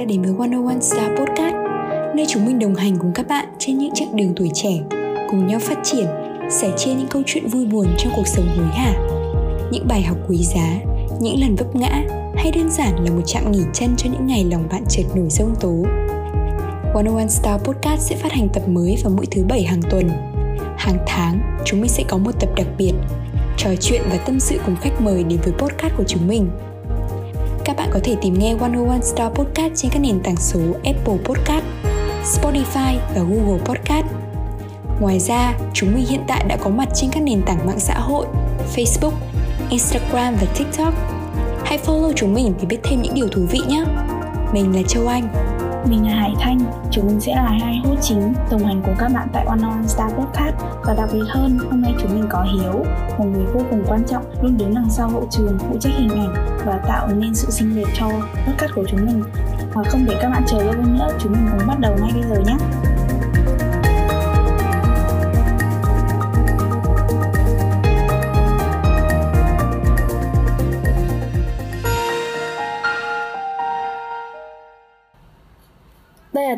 đã đến với 101 Star Podcast Nơi chúng mình đồng hành cùng các bạn trên những chặng đường tuổi trẻ Cùng nhau phát triển, sẻ chia những câu chuyện vui buồn trong cuộc sống hối hả. Những bài học quý giá, những lần vấp ngã Hay đơn giản là một trạm nghỉ chân cho những ngày lòng bạn chợt nổi dông tố. 101 Star Podcast sẽ phát hành tập mới vào mỗi thứ bảy hàng tuần. Hàng tháng, chúng mình sẽ có một tập đặc biệt Trò chuyện và tâm sự cùng khách mời đến với podcast của chúng mình các bạn có thể tìm nghe 101 Star Podcast trên các nền tảng số Apple Podcast, Spotify và Google Podcast. Ngoài ra, chúng mình hiện tại đã có mặt trên các nền tảng mạng xã hội Facebook, Instagram và TikTok. Hãy follow chúng mình để biết thêm những điều thú vị nhé. Mình là Châu Anh. Mình là Hải Thanh, chúng mình sẽ là hai host chính đồng hành cùng các bạn tại One On Star Podcast và đặc biệt hơn, hôm nay chúng mình có Hiếu, một người vô cùng quan trọng luôn đứng đằng sau hậu trường, phụ trách hình ảnh và tạo nên sự sinh đẹp cho podcast của chúng mình. Và không để các bạn chờ lâu hơn nữa, chúng mình cùng bắt đầu ngay bây giờ nhé.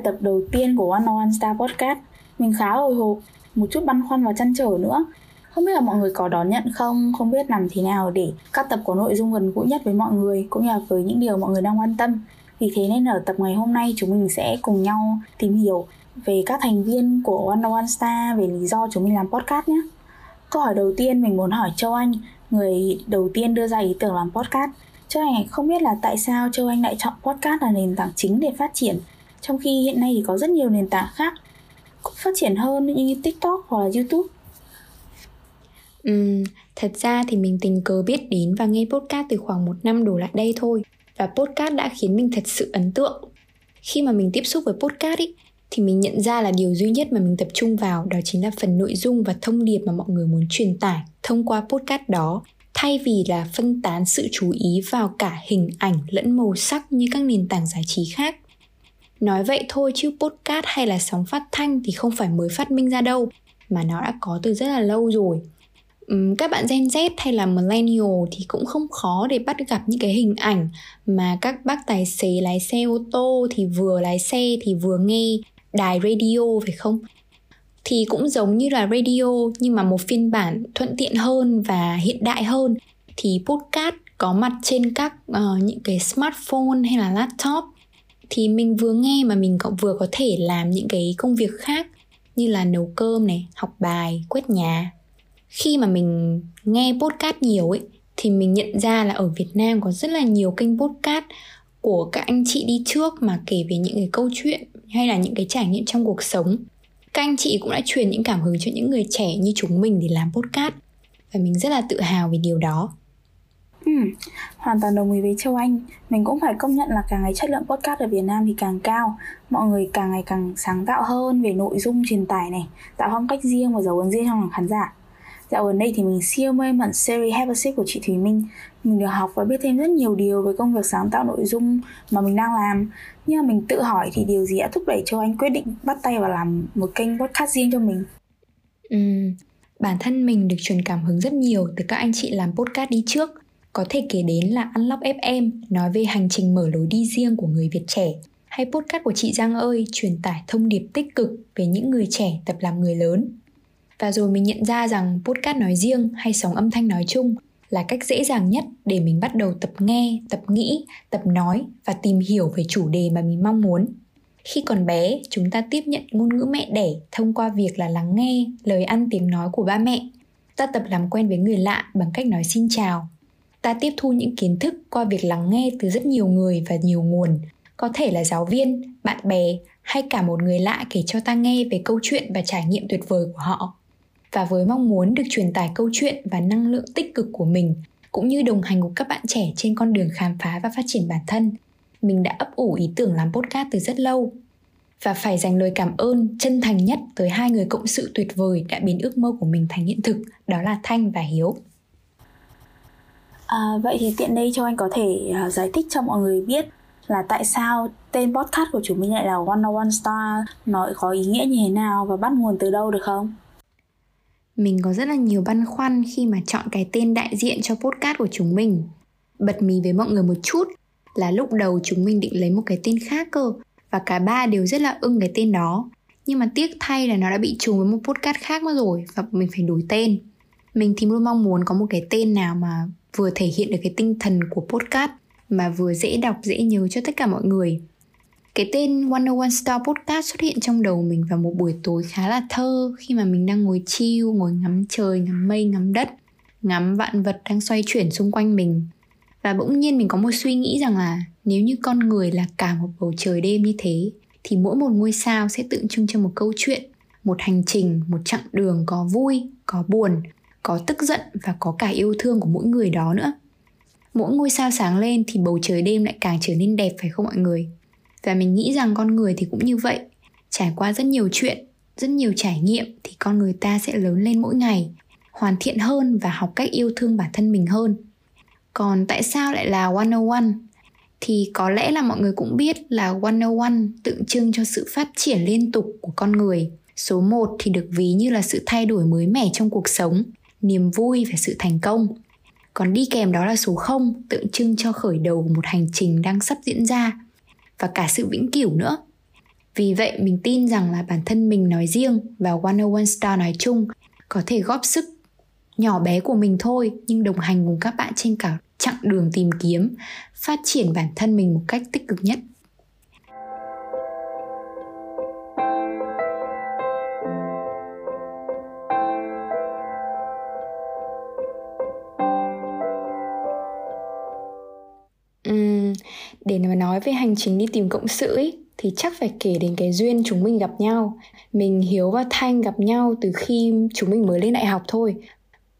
Tập đầu tiên của One One Star Podcast. Mình khá hồi hộp, một chút băn khoăn và chăn trở nữa. Không biết là mọi người có đón nhận không, không biết làm thế nào để các tập có nội dung gần gũi nhất với mọi người cũng như là với những điều mọi người đang quan tâm. Vì thế nên ở tập ngày hôm nay chúng mình sẽ cùng nhau tìm hiểu về các thành viên của One One Star về lý do chúng mình làm podcast nhé. Câu hỏi đầu tiên mình muốn hỏi Châu Anh, người đầu tiên đưa ra ý tưởng làm podcast. Châu Anh không biết là tại sao Châu Anh lại chọn podcast là nền tảng chính để phát triển trong khi hiện nay thì có rất nhiều nền tảng khác cũng phát triển hơn như TikTok hoặc là YouTube. Ừ, thật ra thì mình tình cờ biết đến và nghe podcast từ khoảng một năm đổ lại đây thôi và podcast đã khiến mình thật sự ấn tượng. Khi mà mình tiếp xúc với podcast ý, thì mình nhận ra là điều duy nhất mà mình tập trung vào đó chính là phần nội dung và thông điệp mà mọi người muốn truyền tải thông qua podcast đó thay vì là phân tán sự chú ý vào cả hình ảnh lẫn màu sắc như các nền tảng giải trí khác Nói vậy thôi chứ podcast hay là sóng phát thanh thì không phải mới phát minh ra đâu mà nó đã có từ rất là lâu rồi. Uhm, các bạn Gen Z hay là millennial thì cũng không khó để bắt gặp những cái hình ảnh mà các bác tài xế lái xe ô tô thì vừa lái xe thì vừa nghe đài radio phải không? Thì cũng giống như là radio nhưng mà một phiên bản thuận tiện hơn và hiện đại hơn thì podcast có mặt trên các uh, những cái smartphone hay là laptop thì mình vừa nghe mà mình cũng vừa có thể làm những cái công việc khác như là nấu cơm này, học bài, quét nhà. Khi mà mình nghe podcast nhiều ấy thì mình nhận ra là ở Việt Nam có rất là nhiều kênh podcast của các anh chị đi trước mà kể về những cái câu chuyện hay là những cái trải nghiệm trong cuộc sống. Các anh chị cũng đã truyền những cảm hứng cho những người trẻ như chúng mình để làm podcast và mình rất là tự hào về điều đó. Ừ, hoàn toàn đồng ý với Châu Anh. Mình cũng phải công nhận là càng ngày chất lượng podcast ở Việt Nam thì càng cao. Mọi người càng ngày càng sáng tạo hơn về nội dung truyền tải này Tạo phong cách riêng và dấu ấn riêng trong lòng khán giả. Dạo gần đây thì mình siêu mê mẩn series Have a Sip của chị Thùy Minh. Mình được học và biết thêm rất nhiều điều về công việc sáng tạo nội dung mà mình đang làm. Nhưng mà mình tự hỏi thì điều gì đã thúc đẩy Châu Anh quyết định bắt tay vào làm một kênh podcast riêng cho mình? Ừ, bản thân mình được truyền cảm hứng rất nhiều từ các anh chị làm podcast đi trước có thể kể đến là Unlock FM nói về hành trình mở lối đi riêng của người Việt trẻ hay podcast của chị Giang ơi truyền tải thông điệp tích cực về những người trẻ tập làm người lớn. Và rồi mình nhận ra rằng podcast nói riêng hay sóng âm thanh nói chung là cách dễ dàng nhất để mình bắt đầu tập nghe, tập nghĩ, tập nói và tìm hiểu về chủ đề mà mình mong muốn. Khi còn bé, chúng ta tiếp nhận ngôn ngữ mẹ đẻ thông qua việc là lắng nghe lời ăn tiếng nói của ba mẹ. Ta tập làm quen với người lạ bằng cách nói xin chào, ta tiếp thu những kiến thức qua việc lắng nghe từ rất nhiều người và nhiều nguồn. Có thể là giáo viên, bạn bè hay cả một người lạ kể cho ta nghe về câu chuyện và trải nghiệm tuyệt vời của họ. Và với mong muốn được truyền tải câu chuyện và năng lượng tích cực của mình, cũng như đồng hành cùng các bạn trẻ trên con đường khám phá và phát triển bản thân, mình đã ấp ủ ý tưởng làm podcast từ rất lâu. Và phải dành lời cảm ơn chân thành nhất tới hai người cộng sự tuyệt vời đã biến ước mơ của mình thành hiện thực, đó là thanh và hiếu. À, vậy thì tiện đây cho anh có thể uh, giải thích cho mọi người biết là tại sao tên podcast của chúng mình lại là One One Star nó có ý nghĩa như thế nào và bắt nguồn từ đâu được không? Mình có rất là nhiều băn khoăn khi mà chọn cái tên đại diện cho podcast của chúng mình. Bật mí với mọi người một chút là lúc đầu chúng mình định lấy một cái tên khác cơ và cả ba đều rất là ưng cái tên đó nhưng mà tiếc thay là nó đã bị trùng với một podcast khác mất rồi và mình phải đổi tên mình thì luôn mong muốn có một cái tên nào mà vừa thể hiện được cái tinh thần của podcast mà vừa dễ đọc dễ nhớ cho tất cả mọi người cái tên 101 Star Podcast xuất hiện trong đầu mình vào một buổi tối khá là thơ khi mà mình đang ngồi chill, ngồi ngắm trời, ngắm mây, ngắm đất, ngắm vạn vật đang xoay chuyển xung quanh mình. Và bỗng nhiên mình có một suy nghĩ rằng là nếu như con người là cả một bầu trời đêm như thế thì mỗi một ngôi sao sẽ tượng trưng cho một câu chuyện, một hành trình, một chặng đường có vui, có buồn, có tức giận và có cả yêu thương của mỗi người đó nữa. Mỗi ngôi sao sáng lên thì bầu trời đêm lại càng trở nên đẹp phải không mọi người? và mình nghĩ rằng con người thì cũng như vậy trải qua rất nhiều chuyện rất nhiều trải nghiệm thì con người ta sẽ lớn lên mỗi ngày hoàn thiện hơn và học cách yêu thương bản thân mình hơn còn tại sao lại là 101 thì có lẽ là mọi người cũng biết là 101 tượng trưng cho sự phát triển liên tục của con người. Số 1 thì được ví như là sự thay đổi mới mẻ trong cuộc sống, niềm vui và sự thành công. Còn đi kèm đó là số 0 tượng trưng cho khởi đầu của một hành trình đang sắp diễn ra và cả sự vĩnh cửu nữa. Vì vậy mình tin rằng là bản thân mình nói riêng và 101 Star nói chung có thể góp sức nhỏ bé của mình thôi nhưng đồng hành cùng các bạn trên cả chặng đường tìm kiếm, phát triển bản thân mình một cách tích cực nhất. Để mà nói về hành trình đi tìm cộng sự ý, thì chắc phải kể đến cái duyên chúng mình gặp nhau. Mình Hiếu và Thanh gặp nhau từ khi chúng mình mới lên đại học thôi.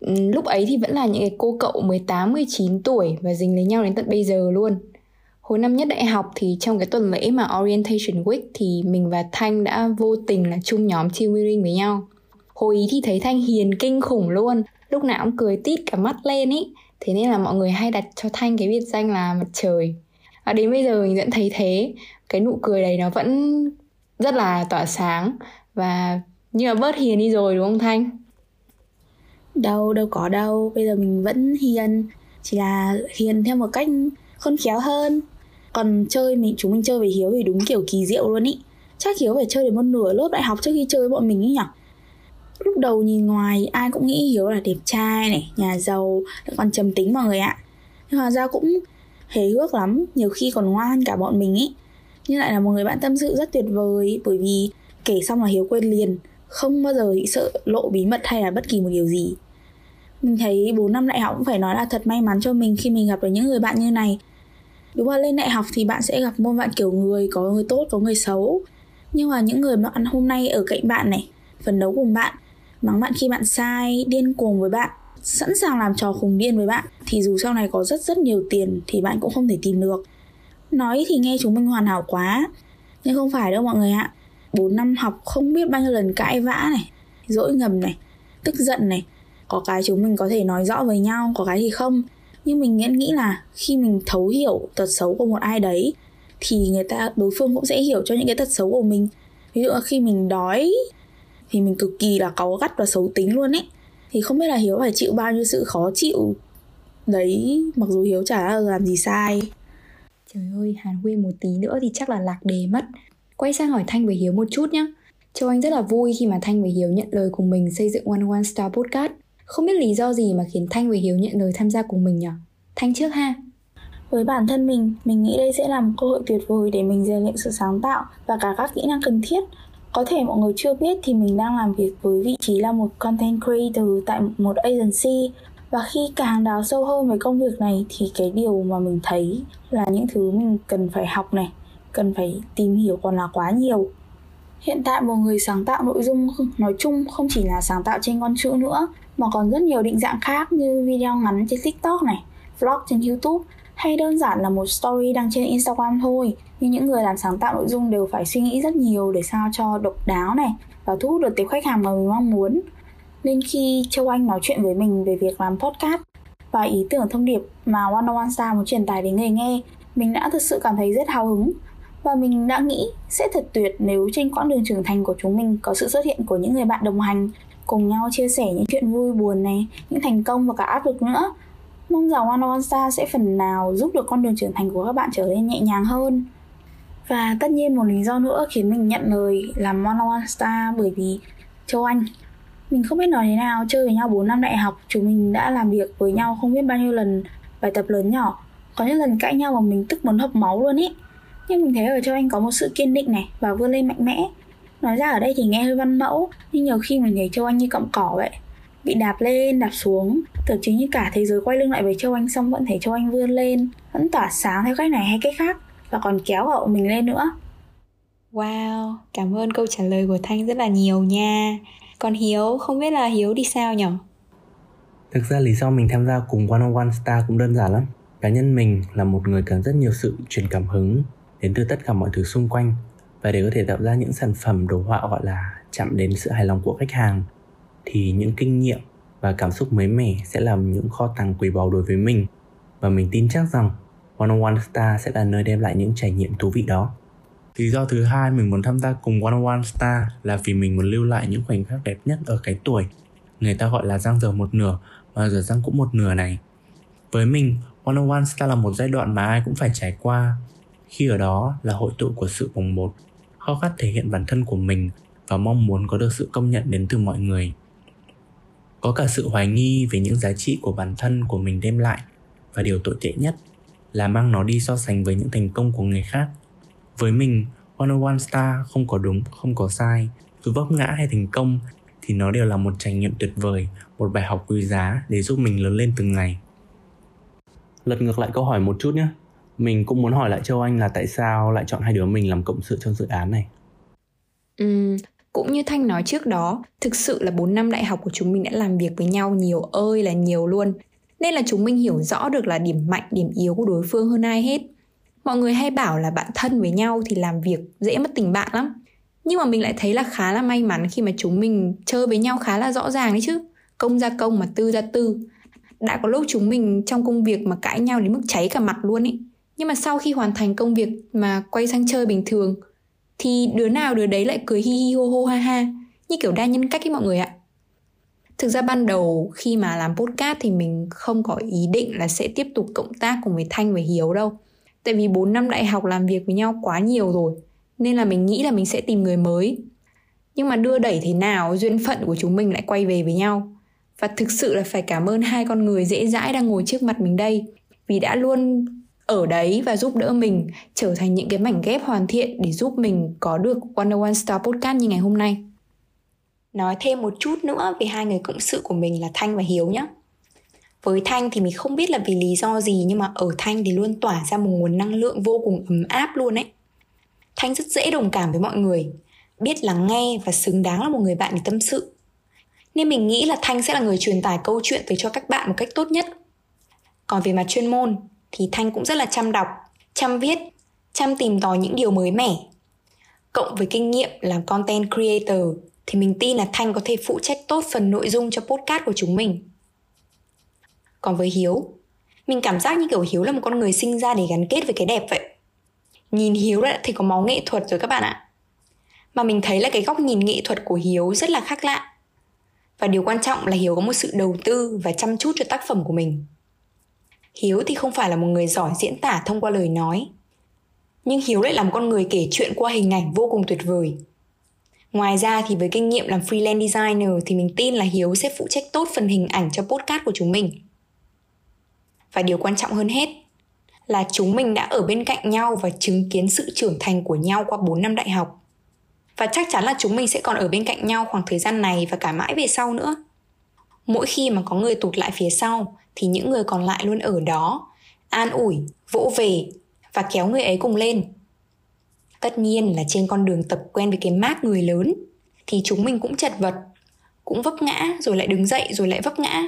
Ừ, lúc ấy thì vẫn là những cái cô cậu 18, 19 tuổi và dính lấy nhau đến tận bây giờ luôn. Hồi năm nhất đại học thì trong cái tuần lễ mà Orientation Week thì mình và Thanh đã vô tình là chung nhóm team building với nhau. Hồi ý thì thấy Thanh hiền kinh khủng luôn, lúc nào cũng cười tít cả mắt lên ý. Thế nên là mọi người hay đặt cho Thanh cái biệt danh là mặt trời. Và đến bây giờ mình vẫn thấy thế. Cái nụ cười đấy nó vẫn rất là tỏa sáng. Và như là bớt hiền đi rồi, đúng không thanh? Đâu đâu có đâu. Bây giờ mình vẫn hiền. Chỉ là hiền theo một cách khôn khéo hơn. Còn chơi mình chúng mình chơi với hiếu thì đúng kiểu kỳ diệu luôn ý. Chắc hiếu phải chơi đến một nửa lớp đại học trước khi chơi với bọn mình ý nhỉ lúc đầu nhìn ngoài ai cũng nghĩ hiếu là đẹp trai này, nhà giàu còn trầm tính mọi người ạ. Nhưng mà ra cũng hề hước lắm, nhiều khi còn ngoan cả bọn mình ấy. nhưng lại là một người bạn tâm sự rất tuyệt vời, bởi vì kể xong là hiếu quên liền, không bao giờ bị sợ lộ bí mật hay là bất kỳ một điều gì. Mình thấy 4 năm đại học cũng phải nói là thật may mắn cho mình khi mình gặp được những người bạn như này. Đúng là lên đại học thì bạn sẽ gặp môn bạn kiểu người, có người tốt, có người xấu. Nhưng mà những người bạn hôm nay ở cạnh bạn này, phấn đấu cùng bạn mắng bạn khi bạn sai, điên cuồng với bạn, sẵn sàng làm trò khùng điên với bạn, thì dù sau này có rất rất nhiều tiền thì bạn cũng không thể tìm được. Nói thì nghe chúng mình hoàn hảo quá, nhưng không phải đâu mọi người ạ. 4 năm học không biết bao nhiêu lần cãi vã này, dỗi ngầm này, tức giận này. Có cái chúng mình có thể nói rõ với nhau, có cái thì không. Nhưng mình nghĩ nghĩ là khi mình thấu hiểu tật xấu của một ai đấy, thì người ta, đối phương cũng sẽ hiểu cho những cái tật xấu của mình. Ví dụ là khi mình đói thì mình cực kỳ là cáu gắt và xấu tính luôn ấy thì không biết là hiếu phải chịu bao nhiêu sự khó chịu đấy mặc dù hiếu chả làm gì sai trời ơi hàn huyên một tí nữa thì chắc là lạc đề mất quay sang hỏi thanh về hiếu một chút nhá Châu Anh rất là vui khi mà Thanh và Hiếu nhận lời cùng mình xây dựng One One Star Podcast. Không biết lý do gì mà khiến Thanh và Hiếu nhận lời tham gia cùng mình nhỉ? Thanh trước ha. Với bản thân mình, mình nghĩ đây sẽ là một cơ hội tuyệt vời để mình rèn luyện sự sáng tạo và cả các kỹ năng cần thiết có thể mọi người chưa biết thì mình đang làm việc với vị trí là một content creator tại một agency. Và khi càng đào sâu hơn về công việc này thì cái điều mà mình thấy là những thứ mình cần phải học này, cần phải tìm hiểu còn là quá nhiều. Hiện tại một người sáng tạo nội dung, nói chung không chỉ là sáng tạo trên con chữ nữa, mà còn rất nhiều định dạng khác như video ngắn trên tiktok này, vlog trên youtube hay đơn giản là một story đăng trên Instagram thôi. Nhưng những người làm sáng tạo nội dung đều phải suy nghĩ rất nhiều để sao cho độc đáo này và thu hút được tiếp khách hàng mà mình mong muốn. Nên khi Châu Anh nói chuyện với mình về việc làm podcast và ý tưởng thông điệp mà One on One Star muốn truyền tải đến người nghe, mình đã thực sự cảm thấy rất hào hứng. Và mình đã nghĩ sẽ thật tuyệt nếu trên quãng đường trưởng thành của chúng mình có sự xuất hiện của những người bạn đồng hành, cùng nhau chia sẻ những chuyện vui buồn này, những thành công và cả áp lực nữa. Mong rằng One on Star sẽ phần nào giúp được con đường trưởng thành của các bạn trở nên nhẹ nhàng hơn. Và tất nhiên một lý do nữa khiến mình nhận lời làm One on Star bởi vì, Châu Anh, mình không biết nói thế nào, chơi với nhau 4 năm đại học, chúng mình đã làm việc với nhau không biết bao nhiêu lần, bài tập lớn nhỏ. Có những lần cãi nhau mà mình tức muốn hộc máu luôn ý. Nhưng mình thấy ở Châu Anh có một sự kiên định này và vươn lên mạnh mẽ. Nói ra ở đây thì nghe hơi văn mẫu, nhưng nhiều khi mình thấy Châu Anh như cọng cỏ vậy bị đạp lên đạp xuống tưởng chừng như cả thế giới quay lưng lại với Châu Anh xong vẫn thấy Châu Anh vươn lên vẫn tỏa sáng theo cách này hay cách khác và còn kéo hậu mình lên nữa Wow, cảm ơn câu trả lời của Thanh rất là nhiều nha. Còn Hiếu, không biết là Hiếu đi sao nhở? Thực ra lý do mình tham gia cùng One on One Star cũng đơn giản lắm. Cá nhân mình là một người cần rất nhiều sự truyền cảm hứng đến từ tất cả mọi thứ xung quanh và để có thể tạo ra những sản phẩm đồ họa gọi là chạm đến sự hài lòng của khách hàng thì những kinh nghiệm và cảm xúc mới mẻ sẽ là những kho tàng quý báu đối với mình và mình tin chắc rằng One on One Star sẽ là nơi đem lại những trải nghiệm thú vị đó. Lý do thứ hai mình muốn tham gia cùng One on One Star là vì mình muốn lưu lại những khoảnh khắc đẹp nhất ở cái tuổi người ta gọi là răng giờ một nửa và giờ răng cũng một nửa này. Với mình, One on One Star là một giai đoạn mà ai cũng phải trải qua. Khi ở đó là hội tụ của sự bồng bột, khao khát thể hiện bản thân của mình và mong muốn có được sự công nhận đến từ mọi người. Có cả sự hoài nghi về những giá trị của bản thân của mình đem lại và điều tồi tệ nhất là mang nó đi so sánh với những thành công của người khác với mình, One on One Star không có đúng, không có sai. Dù vấp ngã hay thành công thì nó đều là một trải nghiệm tuyệt vời, một bài học quý giá để giúp mình lớn lên từng ngày. Lật ngược lại câu hỏi một chút nhé. Mình cũng muốn hỏi lại Châu Anh là tại sao lại chọn hai đứa mình làm cộng sự trong dự án này? Ừ, cũng như Thanh nói trước đó, thực sự là 4 năm đại học của chúng mình đã làm việc với nhau nhiều ơi là nhiều luôn. Nên là chúng mình hiểu rõ được là điểm mạnh, điểm yếu của đối phương hơn ai hết. Mọi người hay bảo là bạn thân với nhau thì làm việc dễ mất tình bạn lắm. Nhưng mà mình lại thấy là khá là may mắn khi mà chúng mình chơi với nhau khá là rõ ràng đấy chứ. Công ra công mà tư ra tư. Đã có lúc chúng mình trong công việc mà cãi nhau đến mức cháy cả mặt luôn ấy. Nhưng mà sau khi hoàn thành công việc mà quay sang chơi bình thường thì đứa nào đứa đấy lại cười hi hi hô hô ha ha, như kiểu đa nhân cách ấy mọi người ạ. Thực ra ban đầu khi mà làm podcast thì mình không có ý định là sẽ tiếp tục cộng tác cùng với thanh và hiếu đâu. Tại vì 4 năm đại học làm việc với nhau quá nhiều rồi, Nên là mình nghĩ là mình sẽ tìm người mới. Nhưng mà đưa đẩy thế nào, duyên phận của chúng mình lại quay về với nhau. Và thực sự là phải cảm ơn hai con người dễ dãi đang ngồi trước mặt mình đây, Vì đã luôn ở đấy và giúp đỡ mình trở thành những cái mảnh ghép hoàn thiện để giúp mình có được One One Star Podcast như ngày hôm nay. Nói thêm một chút nữa về hai người cộng sự của mình là Thanh và Hiếu nhé với thanh thì mình không biết là vì lý do gì nhưng mà ở thanh thì luôn tỏa ra một nguồn năng lượng vô cùng ấm áp luôn ấy. Thanh rất dễ đồng cảm với mọi người, biết lắng nghe và xứng đáng là một người bạn để tâm sự. Nên mình nghĩ là thanh sẽ là người truyền tải câu chuyện tới cho các bạn một cách tốt nhất. Còn về mặt chuyên môn thì thanh cũng rất là chăm đọc chăm viết chăm tìm tòi những điều mới mẻ cộng với kinh nghiệm làm content creator thì mình tin là thanh có thể phụ trách tốt phần nội dung cho podcast của chúng mình còn với Hiếu, mình cảm giác như kiểu Hiếu là một con người sinh ra để gắn kết với cái đẹp vậy. Nhìn Hiếu đã thì có máu nghệ thuật rồi các bạn ạ. Mà mình thấy là cái góc nhìn nghệ thuật của Hiếu rất là khác lạ. Và điều quan trọng là Hiếu có một sự đầu tư và chăm chút cho tác phẩm của mình. Hiếu thì không phải là một người giỏi diễn tả thông qua lời nói. Nhưng Hiếu lại là một con người kể chuyện qua hình ảnh vô cùng tuyệt vời. Ngoài ra thì với kinh nghiệm làm freelance designer thì mình tin là Hiếu sẽ phụ trách tốt phần hình ảnh cho podcast của chúng mình và điều quan trọng hơn hết là chúng mình đã ở bên cạnh nhau và chứng kiến sự trưởng thành của nhau qua 4 năm đại học. Và chắc chắn là chúng mình sẽ còn ở bên cạnh nhau khoảng thời gian này và cả mãi về sau nữa. Mỗi khi mà có người tụt lại phía sau thì những người còn lại luôn ở đó, an ủi, vỗ về và kéo người ấy cùng lên. Tất nhiên là trên con đường tập quen với cái mác người lớn thì chúng mình cũng chật vật, cũng vấp ngã rồi lại đứng dậy rồi lại vấp ngã.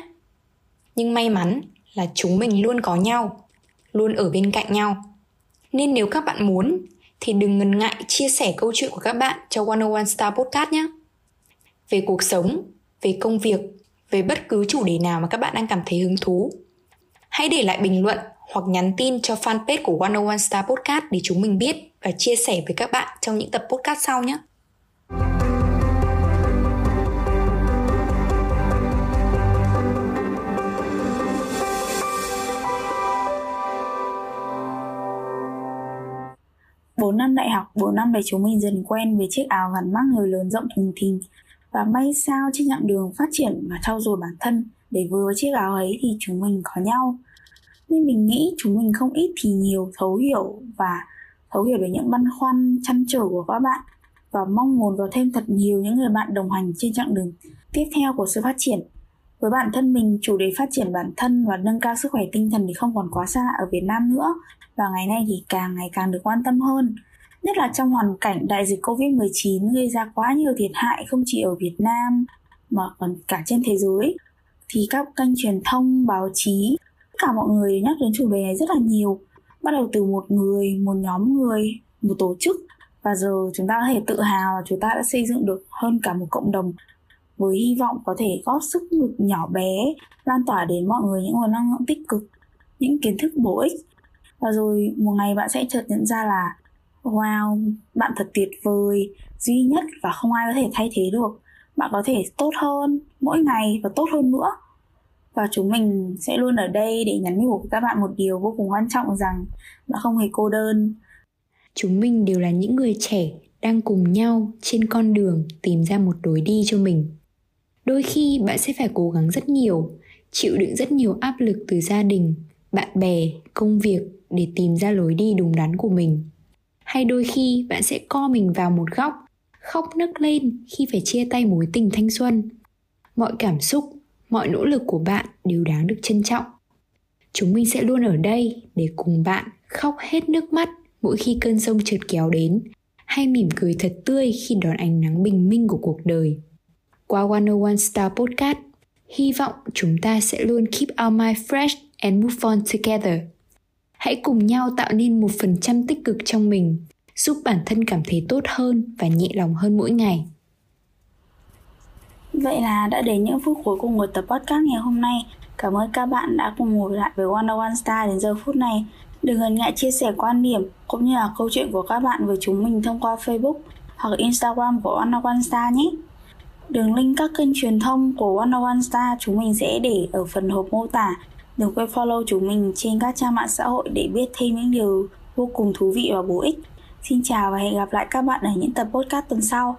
Nhưng may mắn là chúng mình luôn có nhau luôn ở bên cạnh nhau nên nếu các bạn muốn thì đừng ngần ngại chia sẻ câu chuyện của các bạn cho 101 Star Podcast nhé. Về cuộc sống, về công việc, về bất cứ chủ đề nào mà các bạn đang cảm thấy hứng thú. Hãy để lại bình luận hoặc nhắn tin cho fanpage của 101 Star Podcast để chúng mình biết và chia sẻ với các bạn trong những tập podcast sau nhé. Bốn năm đại học, bốn năm để chúng mình dần quen với chiếc áo ngắn mắc người lớn rộng thùng thình và may sao trên chặng đường phát triển và trau dồi bản thân. Để vừa với chiếc áo ấy thì chúng mình có nhau. Nên mình nghĩ chúng mình không ít thì nhiều thấu hiểu và thấu hiểu về những băn khoăn, chăn trở của các bạn. Và mong muốn có thêm thật nhiều những người bạn đồng hành trên chặng đường tiếp theo của sự phát triển. Với bản thân mình, chủ đề phát triển bản thân và nâng cao sức khỏe tinh thần thì không còn quá xa ở Việt Nam nữa. Và ngày nay thì càng ngày càng được quan tâm hơn nhất là trong hoàn cảnh đại dịch Covid-19 gây ra quá nhiều thiệt hại không chỉ ở Việt Nam mà còn cả trên thế giới. Thì các kênh truyền thông, báo chí tất cả mọi người nhắc đến chủ đề này rất là nhiều. Bắt đầu từ một người, một nhóm người, một tổ chức. Và giờ chúng ta có thể tự hào là chúng ta đã xây dựng được hơn cả một cộng đồng. Với hy vọng có thể góp sức lực nhỏ bé lan tỏa đến mọi người những nguồn năng lượng tích cực những kiến thức bổ ích. Và rồi một ngày bạn sẽ chợt nhận ra là wow, bạn thật tuyệt vời. Duy nhất và không ai có thể thay thế được. Bạn có thể tốt hơn mỗi ngày và tốt hơn nữa. Và chúng mình sẽ luôn ở đây để nhắn nhủ các bạn một điều vô cùng quan trọng rằng bạn không hề cô đơn. Chúng mình đều là những người trẻ đang cùng nhau trên con đường tìm ra một lối đi cho mình. Đôi khi bạn sẽ phải cố gắng rất nhiều, chịu đựng rất nhiều áp lực từ gia đình, bạn bè, công việc để tìm ra lối đi đúng đắn của mình hay đôi khi bạn sẽ co mình vào một góc, khóc nức lên khi phải chia tay mối tình thanh xuân. Mọi cảm xúc, mọi nỗ lực của bạn đều đáng được trân trọng. Chúng mình sẽ luôn ở đây để cùng bạn khóc hết nước mắt mỗi khi cơn sông trượt kéo đến, hay mỉm cười thật tươi khi đón ánh nắng bình minh của cuộc đời. Qua 101 Star Podcast, hy vọng chúng ta sẽ luôn keep our mind fresh and move on together hãy cùng nhau tạo nên một phần trăm tích cực trong mình, giúp bản thân cảm thấy tốt hơn và nhẹ lòng hơn mỗi ngày Vậy là đã đến những phút cuối cùng của tập podcast ngày hôm nay. Cảm ơn các bạn đã cùng ngồi lại với Wonder One Star đến giờ phút này. Đừng ngần ngại chia sẻ quan điểm cũng như là câu chuyện của các bạn với chúng mình thông qua Facebook hoặc Instagram của Wonder One Star nhé. Đường link các kênh truyền thông của Wonder One Star chúng mình sẽ để ở phần hộp mô tả. Đừng quên follow chúng mình trên các trang mạng xã hội để biết thêm những điều vô cùng thú vị và bổ ích. Xin chào và hẹn gặp lại các bạn ở những tập podcast tuần sau.